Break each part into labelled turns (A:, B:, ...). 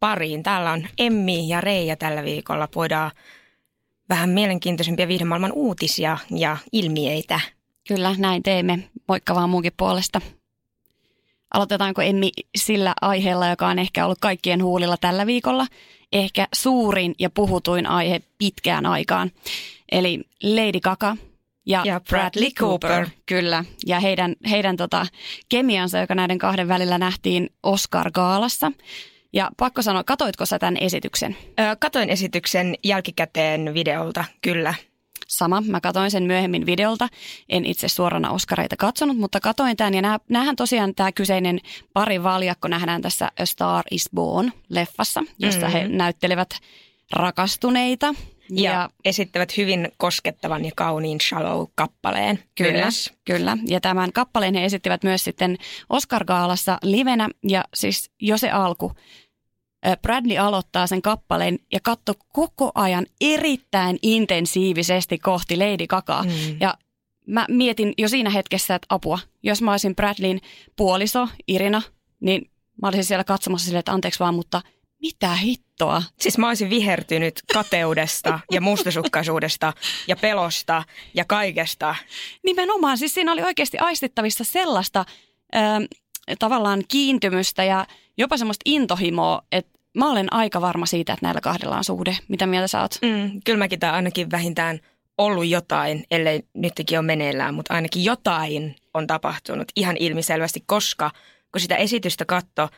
A: pariin. Täällä on Emmi ja Reija tällä viikolla. Voidaan vähän mielenkiintoisempia viihdemaailman uutisia ja ilmiöitä.
B: Kyllä, näin teemme. Moikka vaan munkin puolesta. Aloitetaanko Emmi sillä aiheella, joka on ehkä ollut kaikkien huulilla tällä viikolla. Ehkä suurin ja puhutuin aihe pitkään aikaan. Eli Lady Gaga ja,
A: Ja Bradley Cooper.
B: Kyllä, ja heidän, heidän tota, kemiansa, joka näiden kahden välillä nähtiin Oscar-gaalassa. Ja pakko sanoa, katoitko sä tämän esityksen?
A: Katoin esityksen jälkikäteen videolta, kyllä.
B: Sama, mä katoin sen myöhemmin videolta. En itse suorana Oscareita katsonut, mutta katoin tämän. Ja nää, näähän tosiaan tämä kyseinen pari valjakko nähdään tässä A Star is Born-leffassa, jossa mm-hmm. he näyttelevät rakastuneita.
A: Ja, ja esittävät hyvin koskettavan ja kauniin Shallow-kappaleen
B: Kyllä,
A: myös.
B: kyllä. Ja tämän kappaleen he esittivät myös sitten Oscar-gaalassa livenä. Ja siis jo se alku. Bradley aloittaa sen kappaleen ja katso koko ajan erittäin intensiivisesti kohti Lady Gagaa.
A: Mm.
B: Ja mä mietin jo siinä hetkessä, että apua, jos mä olisin Bradleyn puoliso Irina, niin mä olisin siellä katsomassa silleen, että anteeksi vaan, mutta mitä hittoa?
A: Siis mä olisin vihertynyt kateudesta ja mustasukkaisuudesta ja pelosta ja kaikesta.
B: Nimenomaan, siis siinä oli oikeasti aistittavissa sellaista tavallaan kiintymystä ja jopa semmoista intohimoa, että mä olen aika varma siitä, että näillä kahdella on suhde. Mitä mieltä sä oot?
A: Mm, kyllä mäkin tää ainakin vähintään ollut jotain, ellei nytkin ole meneillään, mutta ainakin jotain on tapahtunut ihan ilmiselvästi, koska kun sitä esitystä katto,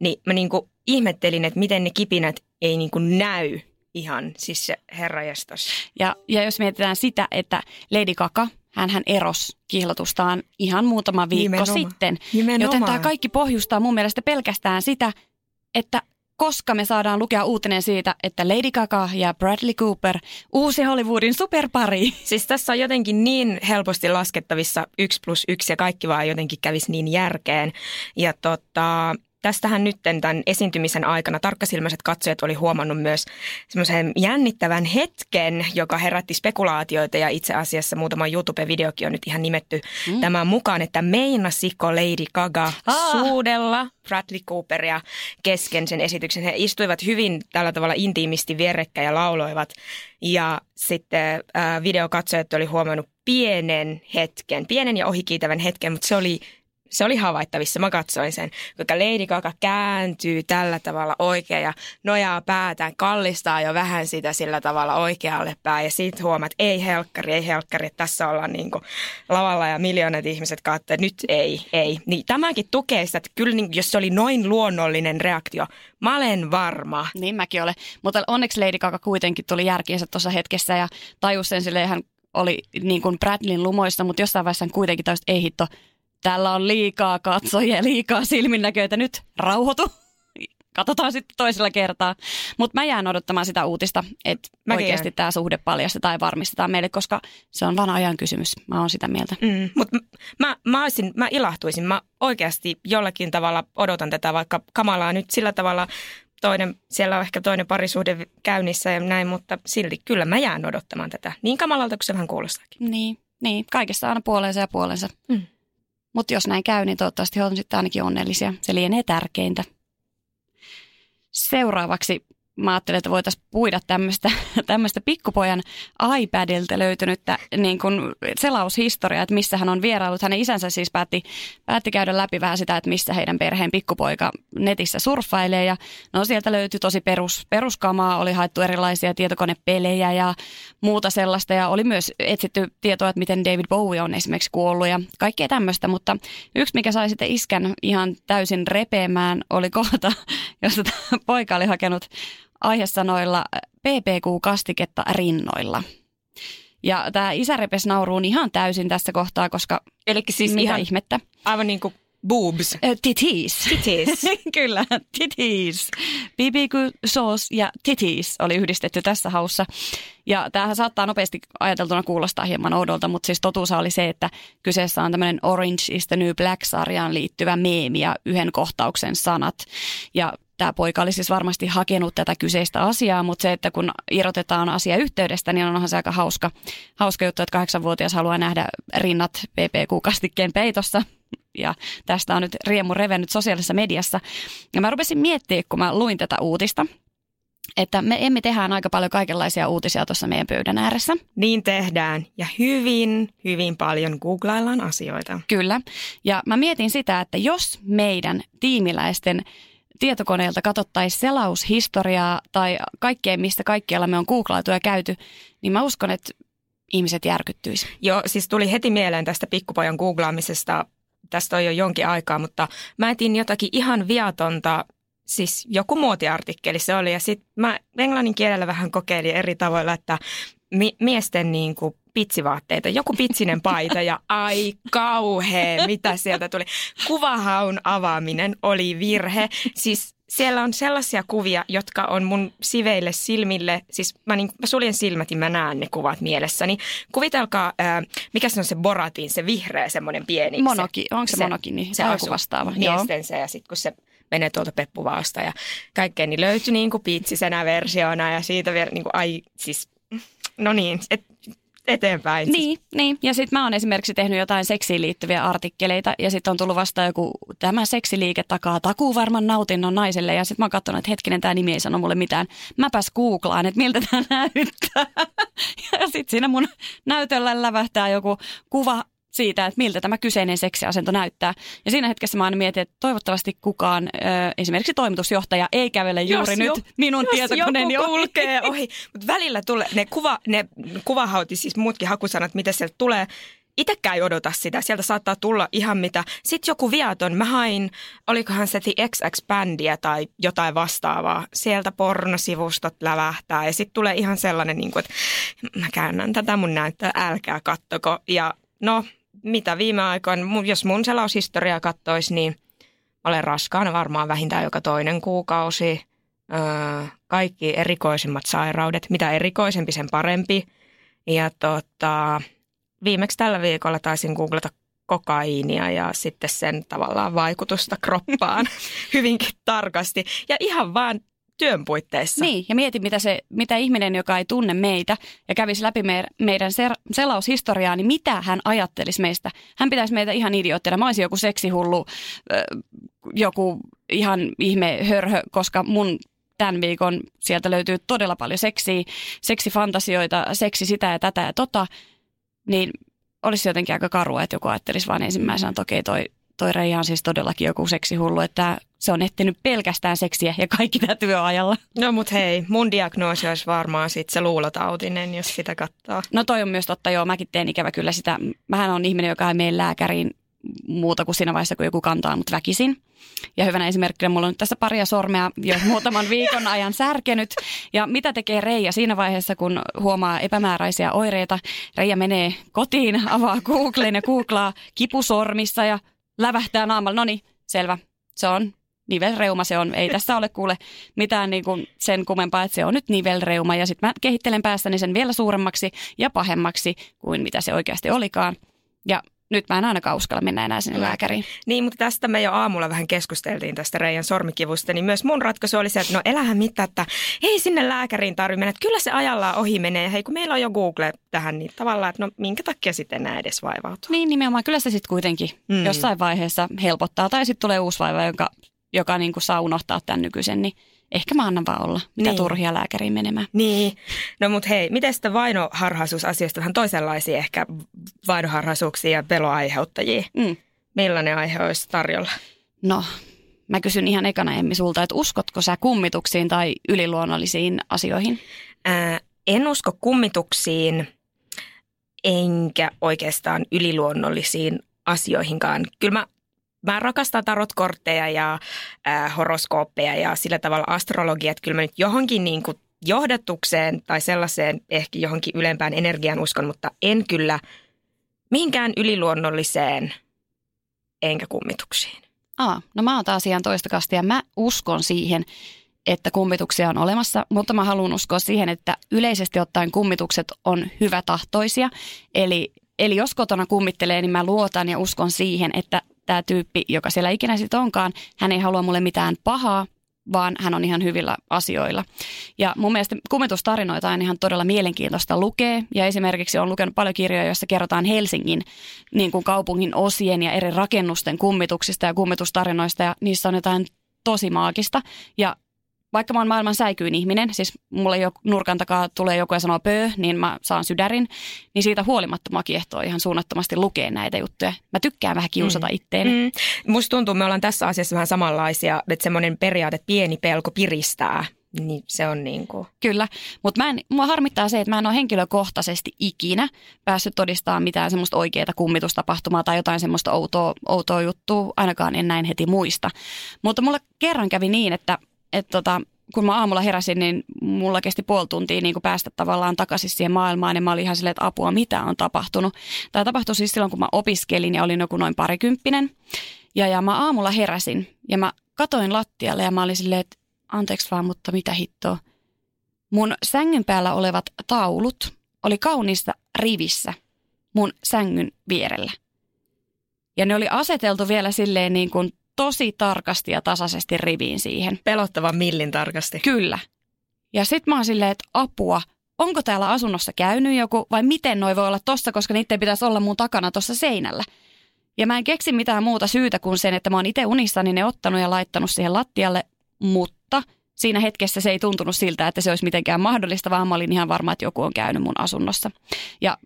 A: niin mä niinku ihmettelin, että miten ne kipinät ei niinku näy ihan, siis se herrajestas.
B: Ja, ja jos mietitään sitä, että Lady Gaga, hän eros kihlatustaan ihan muutama viikko
A: Nimenomaan.
B: sitten.
A: Nimenomaan.
B: Joten tämä kaikki pohjustaa mun mielestä pelkästään sitä, että koska me saadaan lukea uutinen siitä, että Lady Gaga ja Bradley Cooper, uusi Hollywoodin superpari.
A: Siis tässä on jotenkin niin helposti laskettavissa yksi plus yksi ja kaikki vaan jotenkin kävisi niin järkeen. Ja tota, tästähän nyt tämän esiintymisen aikana tarkkasilmäiset katsojat oli huomannut myös semmoisen jännittävän hetken, joka herätti spekulaatioita ja itse asiassa muutama YouTube-videokin on nyt ihan nimetty mm. tämän mukaan, että meinasiko Lady Gaga
B: Aa.
A: suudella Bradley Cooperia kesken sen esityksen. He istuivat hyvin tällä tavalla intiimisti vierekkäin ja lauloivat ja sitten äh, videokatsojat oli huomannut pienen hetken, pienen ja ohikiitävän hetken, mutta se oli se oli havaittavissa, mä katsoin sen, kuinka Lady Gaga kääntyy tällä tavalla oikein ja nojaa päätään, kallistaa jo vähän sitä sillä tavalla oikealle päin ja sitten huomaat, että ei helkkari, ei helkkari, että tässä ollaan niin kuin lavalla ja miljoonat ihmiset katsovat, nyt ei, ei. Niin tämäkin tukee sitä, että kyllä niin, jos se oli noin luonnollinen reaktio, mä olen varma.
B: Niin mäkin olen. Mutta onneksi Lady Gaga kuitenkin tuli järkiinsä tuossa hetkessä ja tajusi sen silleen, hän oli niin kuin Bradleyn lumoista, mutta jossain vaiheessa kuitenkin että ei hitto, täällä on liikaa katsojia, liikaa silminnäköitä, nyt rauhoitu. Katsotaan sitten toisella kertaa. Mutta mä jään odottamaan sitä uutista, että
A: Mäkin
B: oikeasti tämä suhde paljastetaan ja varmistetaan meille, koska se on vaan ajan kysymys. Mä oon sitä mieltä.
A: Mm, mutta mä, mä, olisin, mä ilahtuisin, mä oikeasti jollakin tavalla odotan tätä, vaikka kamalaa nyt sillä tavalla toinen, siellä on ehkä toinen parisuhde käynnissä ja näin, mutta silti kyllä mä jään odottamaan tätä. Niin kamalalta kuin se vähän kuulostaakin.
B: Niin, niin. kaikessa aina puolensa ja puolensa.
A: Mm.
B: Mutta jos näin käy, niin toivottavasti he on sitten ainakin onnellisia. Se lienee tärkeintä. Seuraavaksi mä ajattelin, että voitaisiin puida tämmöistä, pikkupojan iPadilta löytynyttä niin kuin selaushistoriaa, että missä hän on vierailut. Hänen isänsä siis päätti, päätti käydä läpi vähän sitä, että missä heidän perheen pikkupoika netissä surffailee. Ja no sieltä löytyi tosi perus, peruskamaa, oli haettu erilaisia tietokonepelejä ja muuta sellaista. Ja oli myös etsitty tietoa, että miten David Bowie on esimerkiksi kuollut ja kaikkea tämmöistä. Mutta yksi, mikä sai sitten iskän ihan täysin repeämään, oli kohta, jossa poika oli hakenut aiheesanoilla PPQ-kastiketta rinnoilla. Ja tämä isä repes nauruun ihan täysin tässä kohtaa, koska
A: Eli siis
B: mitä
A: ihan
B: ihmettä.
A: aivan niin kuin Boobs.
B: Äh, titis.
A: Titis.
B: Kyllä, titis. BBQ sauce ja titis oli yhdistetty tässä haussa. Ja tämähän saattaa nopeasti ajateltuna kuulostaa hieman oudolta, mutta siis totuus oli se, että kyseessä on tämmöinen Orange is the New Black-sarjaan liittyvä meemi ja yhden kohtauksen sanat. Ja tämä poika oli siis varmasti hakenut tätä kyseistä asiaa, mutta se, että kun irrotetaan asia yhteydestä, niin onhan se aika hauska, hauska juttu, että kahdeksanvuotias haluaa nähdä rinnat PPQ-kastikkeen peitossa. Ja tästä on nyt riemu revennyt sosiaalisessa mediassa. Ja mä rupesin miettimään, kun mä luin tätä uutista, että me emme tehdään aika paljon kaikenlaisia uutisia tuossa meidän pöydän ääressä.
A: Niin tehdään. Ja hyvin, hyvin paljon googlaillaan asioita.
B: Kyllä. Ja mä mietin sitä, että jos meidän tiimiläisten tietokoneelta katsottaisiin selaushistoriaa tai kaikkea, mistä kaikkialla me on googlaitu ja käyty, niin mä uskon, että ihmiset järkyttyisi.
A: Joo, siis tuli heti mieleen tästä pikkupojan googlaamisesta. Tästä on jo jonkin aikaa, mutta mä etin jotakin ihan viatonta, siis joku muotiartikkeli se oli. Ja sitten mä englannin kielellä vähän kokeilin eri tavoilla, että mi- miesten niin kuin pitsivaatteita, joku pitsinen paita ja ai kauhea, mitä sieltä tuli. Kuvahaun avaaminen oli virhe. Siis siellä on sellaisia kuvia, jotka on mun siveille silmille, siis mä, niin, mä suljen silmät ja mä näen ne kuvat mielessäni. Kuvitelkaa, ää, mikä se on se Boratin, se vihreä semmoinen pieni.
B: Monoki, onko se, se monoki, niin se joku vastaava.
A: Miesten se ja sitten kun se menee tuolta peppuvaasta ja kaikkeen, niin löytyi niin kuin pitsisenä versiona ja siitä vielä niin kuin, ai siis, no niin, et, eteenpäin.
B: Niin, niin. ja sitten mä oon esimerkiksi tehnyt jotain seksiin liittyviä artikkeleita ja sitten on tullut vasta joku, tämä seksiliike takaa takuu varman nautinnon naiselle ja sitten mä oon katsonut, että hetkinen, tämä nimi ei sano mulle mitään. Mäpäs googlaan, että miltä tämä näyttää. ja sitten siinä mun näytöllä lävähtää joku kuva siitä, että miltä tämä kyseinen seksiasento näyttää. Ja siinä hetkessä mä aina mietin, että toivottavasti kukaan, ö, esimerkiksi toimitusjohtaja, ei kävele juuri jos nyt jo, minun tietokoneeni
A: ohi. kulkee ohi. Mutta välillä tulee, ne, kuva, ne kuvahauti, siis muutkin hakusanat, mitä sieltä tulee, Itekään ei odota sitä. Sieltä saattaa tulla ihan mitä. Sitten joku viaton. Mä hain, olikohan se The XX-bändiä tai jotain vastaavaa. Sieltä pornosivustot lävähtää ja sitten tulee ihan sellainen, niin kuin, että mä käännän tätä mun näyttää, älkää kattoko. Ja no, mitä viime aikoina, jos mun selaushistoriaa kattoisi, niin olen raskaana varmaan vähintään joka toinen kuukausi. Öö, kaikki erikoisimmat sairaudet, mitä erikoisempi sen parempi. Ja tota, viimeksi tällä viikolla taisin googlata kokaiinia ja sitten sen tavallaan vaikutusta kroppaan hyvinkin tarkasti. Ja ihan vaan työn puitteissa.
B: Niin, ja mieti, mitä, se, mitä ihminen, joka ei tunne meitä ja kävisi läpi me, meidän ser, selaushistoriaa, niin mitä hän ajattelisi meistä? Hän pitäisi meitä ihan idioottina. Mä olisin joku seksihullu, joku ihan ihme hörhö, koska mun tämän viikon sieltä löytyy todella paljon seksiä, seksifantasioita, seksi sitä ja tätä ja tota, niin olisi jotenkin aika karua, että joku ajattelisi vaan ensimmäisenä, että okei, toi toi Reija on siis todellakin joku seksihullu, että se on etsinyt pelkästään seksiä ja kaikki tämä työajalla.
A: No mut hei, mun diagnoosi olisi varmaan sit se luulotautinen, jos sitä katsoo.
B: No toi on myös totta, joo, mäkin teen ikävä kyllä sitä. Mähän on ihminen, joka ei mene lääkäriin muuta kuin siinä vaiheessa, kun joku kantaa mut väkisin. Ja hyvänä esimerkkinä mulla on nyt tässä paria sormea jo muutaman viikon ajan särkenyt. Ja mitä tekee Reija siinä vaiheessa, kun huomaa epämääräisiä oireita? Reija menee kotiin, avaa Googlen ja googlaa kipusormissa ja lävähtää naamalla. No niin, selvä. Se on nivelreuma se on. Ei tässä ole kuule mitään niin kuin sen kummempaa, että se on nyt nivelreuma. Ja sitten mä kehittelen päässäni sen vielä suuremmaksi ja pahemmaksi kuin mitä se oikeasti olikaan. Ja nyt mä en ainakaan uskalla mennä enää sinne lääkäriin.
A: Niin, mutta tästä me jo aamulla vähän keskusteltiin tästä Reijan sormikivusta, niin myös mun ratkaisu oli se, että no elähän mitään, että ei sinne lääkäriin tarvitse mennä, että kyllä se ajallaan ohi menee. Hei, kun meillä on jo Google tähän, niin tavallaan, että no minkä takia sitten enää edes vaivautua.
B: Niin, nimenomaan. Kyllä se sitten kuitenkin mm. jossain vaiheessa helpottaa, tai sitten tulee uusi vaiva, joka, joka niin kuin saa unohtaa tämän nykyisen, niin ehkä mä annan vaan olla, mitä niin. turhia lääkäriin menemään.
A: Niin, no mut hei, miten sitten vainoharhaisuusasioista vähän toisenlaisia ehkä vainoharhaisuuksia ja peloaiheuttajia? Mm. Millainen aihe olisi tarjolla?
B: No, mä kysyn ihan ekana Emmi sulta, että uskotko sä kummituksiin tai yliluonnollisiin asioihin?
A: Ää, en usko kummituksiin, enkä oikeastaan yliluonnollisiin asioihinkaan. Kyllä mä mä rakastan tarotkortteja ja äh, horoskooppeja ja sillä tavalla astrologia, että kyllä mä nyt johonkin niin kuin johdatukseen tai sellaiseen ehkä johonkin ylempään energian uskon, mutta en kyllä mihinkään yliluonnolliseen enkä kummituksiin.
B: Aa, no mä oon taas ihan toista kastia. Mä uskon siihen, että kummituksia on olemassa, mutta mä haluan uskoa siihen, että yleisesti ottaen kummitukset on hyvätahtoisia. Eli, eli jos kotona kummittelee, niin mä luotan ja uskon siihen, että tämä tyyppi, joka siellä ikinä sitten onkaan, hän ei halua mulle mitään pahaa, vaan hän on ihan hyvillä asioilla. Ja mun mielestä kummitustarinoita on ihan todella mielenkiintoista lukea. Ja esimerkiksi olen lukenut paljon kirjoja, joissa kerrotaan Helsingin niin kuin kaupungin osien ja eri rakennusten kummituksista ja kummitustarinoista. Ja niissä on jotain tosi maagista. Ja vaikka mä oon maailman säikyyn ihminen, siis mulle jo nurkan takaa tulee joku ja sanoo pöö, niin mä saan sydärin, niin siitä huolimatta mä kiehtoo ihan suunnattomasti lukea näitä juttuja. Mä tykkään vähän kiusata mm. itteeni. Mm.
A: Musta tuntuu, me ollaan tässä asiassa vähän samanlaisia, että semmoinen periaate, että pieni pelko piristää, niin se on niin kuin.
B: Kyllä, mutta mä en, mua harmittaa se, että mä en ole henkilökohtaisesti ikinä päässyt todistamaan mitään semmoista oikeaa kummitustapahtumaa tai jotain semmoista outoa, outoa juttua, ainakaan en näin heti muista. Mutta mulla kerran kävi niin, että että tota, kun mä aamulla heräsin, niin mulla kesti puoli tuntia niin kuin päästä tavallaan takaisin siihen maailmaan. Ja mä olin ihan silleen, että apua, mitä on tapahtunut. Tämä tapahtui siis silloin, kun mä opiskelin ja olin joku noin parikymppinen. Ja, ja mä aamulla heräsin ja mä katoin lattialle ja mä olin silleen, että anteeksi vaan, mutta mitä hittoa. Mun sängyn päällä olevat taulut oli kaunista rivissä mun sängyn vierellä. Ja ne oli aseteltu vielä silleen niin kuin tosi tarkasti ja tasaisesti riviin siihen.
A: Pelottavan millin tarkasti.
B: Kyllä. Ja sit mä oon silleen, että apua, onko täällä asunnossa käynyt joku vai miten noi voi olla tossa, koska niiden pitäisi olla mun takana tuossa seinällä. Ja mä en keksi mitään muuta syytä kuin sen, että mä oon itse unissani ne ottanut ja laittanut siihen lattialle, mutta siinä hetkessä se ei tuntunut siltä, että se olisi mitenkään mahdollista, vaan mä olin ihan varma, että joku on käynyt mun asunnossa. Ja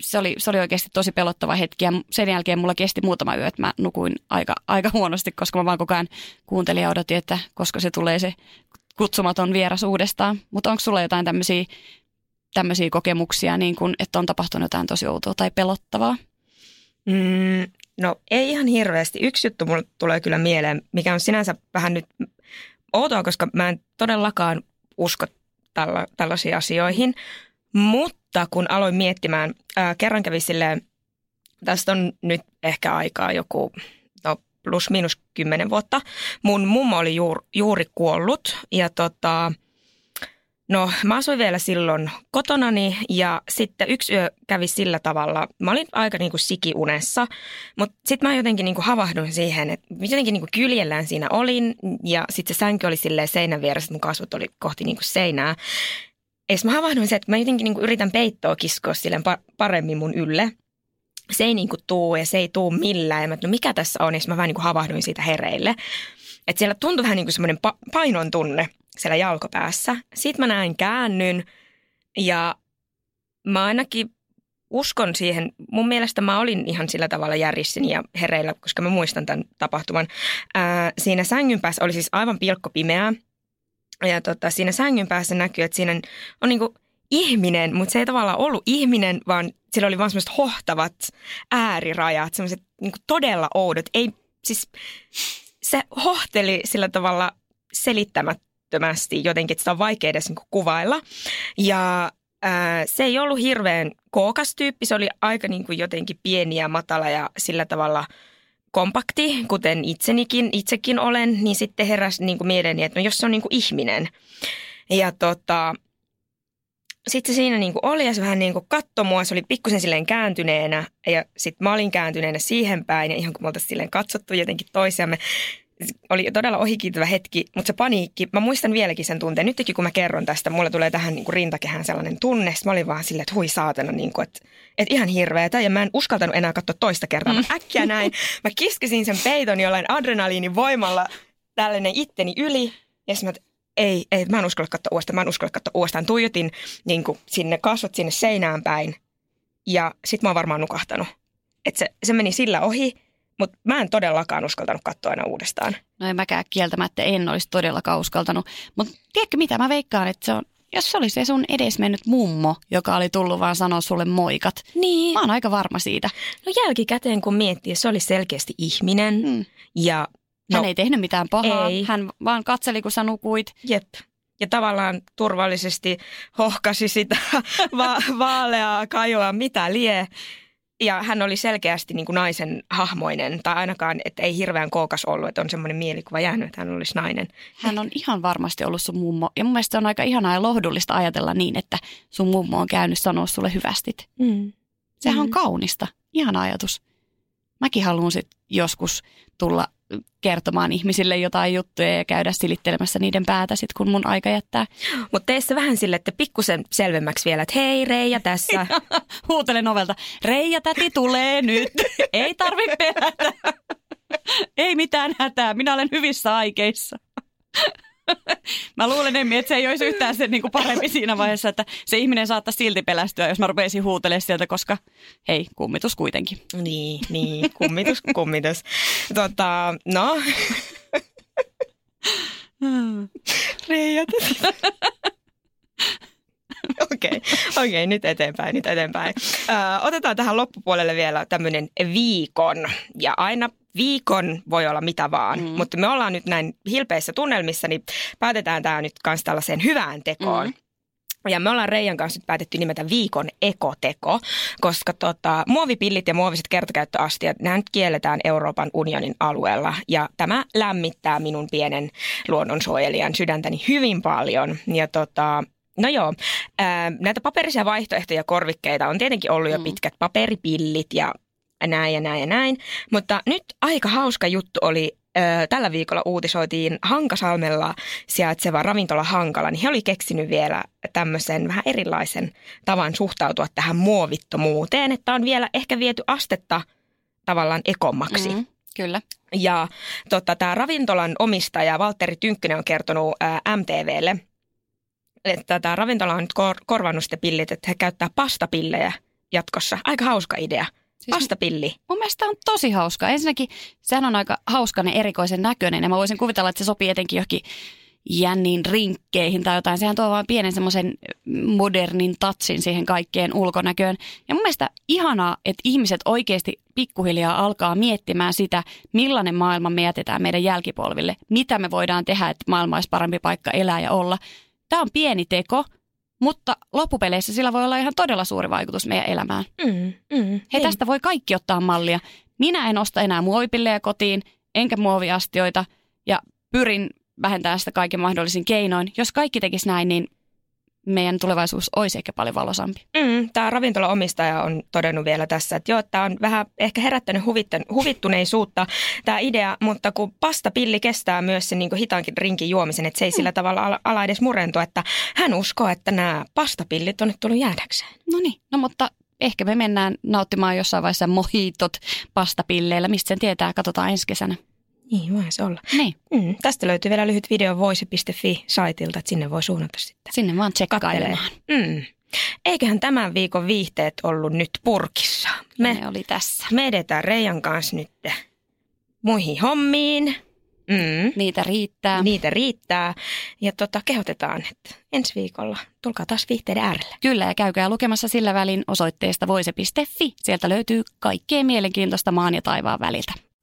B: se oli, se oli oikeasti tosi pelottava hetki ja sen jälkeen mulla kesti muutama yö, että mä nukuin aika, aika huonosti, koska mä vaan koko ajan kuuntelin ja odotin, että koska se tulee se kutsumaton vieras uudestaan. Mutta onko sulla jotain tämmöisiä kokemuksia, niin kun, että on tapahtunut jotain tosi outoa tai pelottavaa?
A: Mm, no ei ihan hirveästi. Yksi juttu mulle tulee kyllä mieleen, mikä on sinänsä vähän nyt outoa, koska mä en todellakaan usko tälla, tällaisiin asioihin. Mutta kun aloin miettimään, ää, kerran kävi silleen, tästä on nyt ehkä aikaa joku no, plus miinus kymmenen vuotta. Mun mummo oli juur, juuri kuollut ja tota, No mä asuin vielä silloin kotonani ja sitten yksi yö kävi sillä tavalla, mä olin aika niin kuin sikiunessa, mutta sitten mä jotenkin niin kuin havahduin siihen, että jotenkin niin kuin kyljellään siinä olin ja sitten se sänky oli silleen seinän vieressä, mun kasvot oli kohti niin kuin seinää. Ja mä havahduin se, että mä jotenkin niin yritän peittoa kiskoa silleen paremmin mun ylle. Se ei niin kuin tuu ja se ei tuu millään. Ja mä, no mikä tässä on? Ja mä vähän niin kuin havahduin siitä hereille. Että siellä tuntui vähän niin kuin semmoinen pa- painon tunne siellä jalkopäässä. Sitten mä näin käännyn ja mä ainakin uskon siihen. Mun mielestä mä olin ihan sillä tavalla järjissin ja hereillä, koska mä muistan tämän tapahtuman. Ää, siinä sängyn päässä oli siis aivan pilkkopimeää ja tota, siinä sängyn päässä näkyy, että siinä on niin ihminen, mutta se ei tavallaan ollut ihminen, vaan sillä oli vaan semmoiset hohtavat äärirajat, semmoiset niin todella oudot. Ei, siis se hohteli sillä tavalla selittämättömästi jotenkin, että sitä on vaikea edes niin kuvailla. Ja ää, se ei ollut hirveän kookas tyyppi, se oli aika niin kuin jotenkin pieni ja matala ja sillä tavalla – kompakti, kuten itsenikin, itsekin olen, niin sitten heräsi niin kuin mieleeni, että no jos se on niin kuin ihminen. Ja tota, sitten se siinä niin kuin oli ja se vähän niin kuin katsoi mua, se oli pikkusen silleen kääntyneenä ja sitten mä olin kääntyneenä siihen päin ja ihan kun me oltaisiin silleen katsottu jotenkin toisiamme, oli todella ohikiitävä hetki, mutta se paniikki, mä muistan vieläkin sen tunteen. Nytkin kun mä kerron tästä, mulle tulee tähän niin kuin rintakehään sellainen tunne. Sitten mä olin vaan silleen, että hui saatana, niin kuin, että, että ihan hirveetä. Ja mä en uskaltanut enää katsoa toista kertaa. Mä mm. äkkiä näin. Mä kiskisin sen peiton jollain adrenaliinin voimalla tällainen itteni yli. Ja sitten mä, ei, ei, mä en uskalla katsoa uudestaan, mä en uskalla katsoa uudestaan. Tuijotin niin kuin sinne kasvot sinne seinään päin. Ja sitten mä oon varmaan nukahtanut. Että se, se meni sillä ohi mutta mä en todellakaan uskaltanut katsoa aina uudestaan.
B: No en mäkään kieltämättä en olisi todellakaan uskaltanut. Mutta tiedätkö mitä, mä veikkaan, että se on, jos se oli se sun edesmennyt mummo, joka oli tullut vaan sanoa sulle moikat.
A: Niin.
B: Mä oon aika varma siitä.
A: No jälkikäteen kun miettii, se oli selkeästi ihminen. Hmm. Ja
B: No, hän ei tehnyt mitään pahaa, ei. hän vaan katseli, kun sä nukuit.
A: Jep. Ja tavallaan turvallisesti hohkasi sitä va- vaaleaa kajoa, mitä lie. Ja hän oli selkeästi niin kuin naisen hahmoinen, tai ainakaan, että ei hirveän kookas ollut, että on semmoinen mielikuva jäänyt, että hän olisi nainen.
B: Hän on ihan varmasti ollut sun mummo. Ja mun mielestä se on aika ihanaa ja lohdullista ajatella niin, että sun mummo on käynyt sanoa sulle hyvästit.
A: Mm.
B: Sehän on
A: Mm.
B: kaunista. Ihana ajatus. Mäkin haluan sit joskus tulla kertomaan ihmisille jotain juttuja ja käydä silittelemässä niiden päätä sit, kun mun aika jättää.
A: Mutta tee se vähän sille, että pikkusen selvemmäksi vielä, että hei Reija tässä.
B: Huutelen ovelta, Reija täti tulee nyt, ei tarvi pelätä. Ei mitään hätää, minä olen hyvissä aikeissa. Mä luulen, että se ei olisi yhtään se niin kuin parempi siinä vaiheessa, että se ihminen saattaa silti pelästyä, jos mä rupeisin huutelemaan sieltä, koska hei, kummitus kuitenkin.
A: niin, niin, kummitus, kummitus. Tota, no, Reija tässä. Okei, okay, okay, nyt eteenpäin, nyt eteenpäin. Ö, otetaan tähän loppupuolelle vielä tämmöinen viikon. Ja aina viikon voi olla mitä vaan, mm. mutta me ollaan nyt näin hilpeissä tunnelmissa, niin päätetään tämä nyt kanssa tällaiseen hyvään tekoon.
B: Mm.
A: Ja me ollaan Reijan kanssa nyt päätetty nimetä viikon ekoteko, koska tota, muovipillit ja muoviset kertakäyttöastiat, nämä nyt kielletään Euroopan unionin alueella. Ja tämä lämmittää minun pienen luonnonsuojelijan sydäntäni hyvin paljon. Ja tota, No joo, näitä paperisia vaihtoehtoja korvikkeita on tietenkin ollut jo
B: Mm.
A: pitkät paperipillit ja näin ja näin ja näin. Mutta nyt aika hauska juttu oli, tällä viikolla uutisoitiin Hankasalmella sijaitseva ravintola Hankala, niin he oli keksinyt vielä tämmöisen vähän erilaisen tavan suhtautua tähän muovittomuuteen, että on vielä ehkä viety astetta tavallaan ekommaksi.
B: Mm, kyllä.
A: Ja tota, tämä ravintolan omistaja Valtteri Tynkkynen on kertonut ää, MTVlle, että tämä ravintola on nyt kor- korvannut sitten pillit, että he käyttää pastapillejä jatkossa. Aika hauska idea.
B: Siis
A: Pastapilli.
B: Mun mielestä on tosi hauska. Ensinnäkin sehän on aika hauskainen erikoisen näköinen ja mä voisin kuvitella, että se sopii etenkin johonkin jänniin rinkkeihin tai jotain. Sehän tuo vaan pienen semmoisen modernin tatsin siihen kaikkeen ulkonäköön. Ja mun mielestä ihanaa, että ihmiset oikeasti pikkuhiljaa alkaa miettimään sitä, millainen maailma me jätetään meidän jälkipolville. Mitä me voidaan tehdä, että maailma olisi parempi paikka elää ja olla. Tämä on pieni teko, mutta loppupeleissä sillä voi olla ihan todella suuri vaikutus meidän elämään.
A: Mm, mm,
B: Hei, tästä voi kaikki ottaa mallia. Minä en osta enää muovipillejä kotiin, enkä muoviastioita ja pyrin vähentämään sitä kaiken mahdollisin keinoin. Jos kaikki tekisi näin, niin meidän tulevaisuus olisi ehkä paljon valosampi.
A: Mm, tämä ravintola-omistaja on todennut vielä tässä, että joo, tämä on vähän ehkä herättänyt huvittan, huvittuneisuutta tämä idea, mutta kun pastapilli kestää myös sen niin hitaankin rinkin juomisen, että se ei sillä tavalla ala, ala edes murentua, että hän uskoo, että nämä pastapillit on nyt tullut jäädäkseen.
B: No niin, no mutta ehkä me mennään nauttimaan jossain vaiheessa mohitot pastapilleillä. Mistä sen tietää, katsotaan ensi kesänä.
A: Niin, voi se olla.
B: Niin,
A: Mm, tästä löytyy vielä lyhyt video voice.fi-saitilta, että sinne voi suunnata sitten.
B: sinne vaan tsekkailemaan.
A: Mm. Eiköhän tämän viikon viihteet ollut nyt purkissa. Me,
B: Ne oli tässä.
A: me edetään Reijan kanssa nyt muihin hommiin. Mm.
B: Niitä riittää.
A: Niitä riittää. Ja tota, kehotetaan, että ensi viikolla tulkaa taas viihteiden äärelle.
B: Kyllä, ja käykää lukemassa sillä välin osoitteesta voise.fi. Sieltä löytyy kaikkea mielenkiintoista maan ja taivaan väliltä.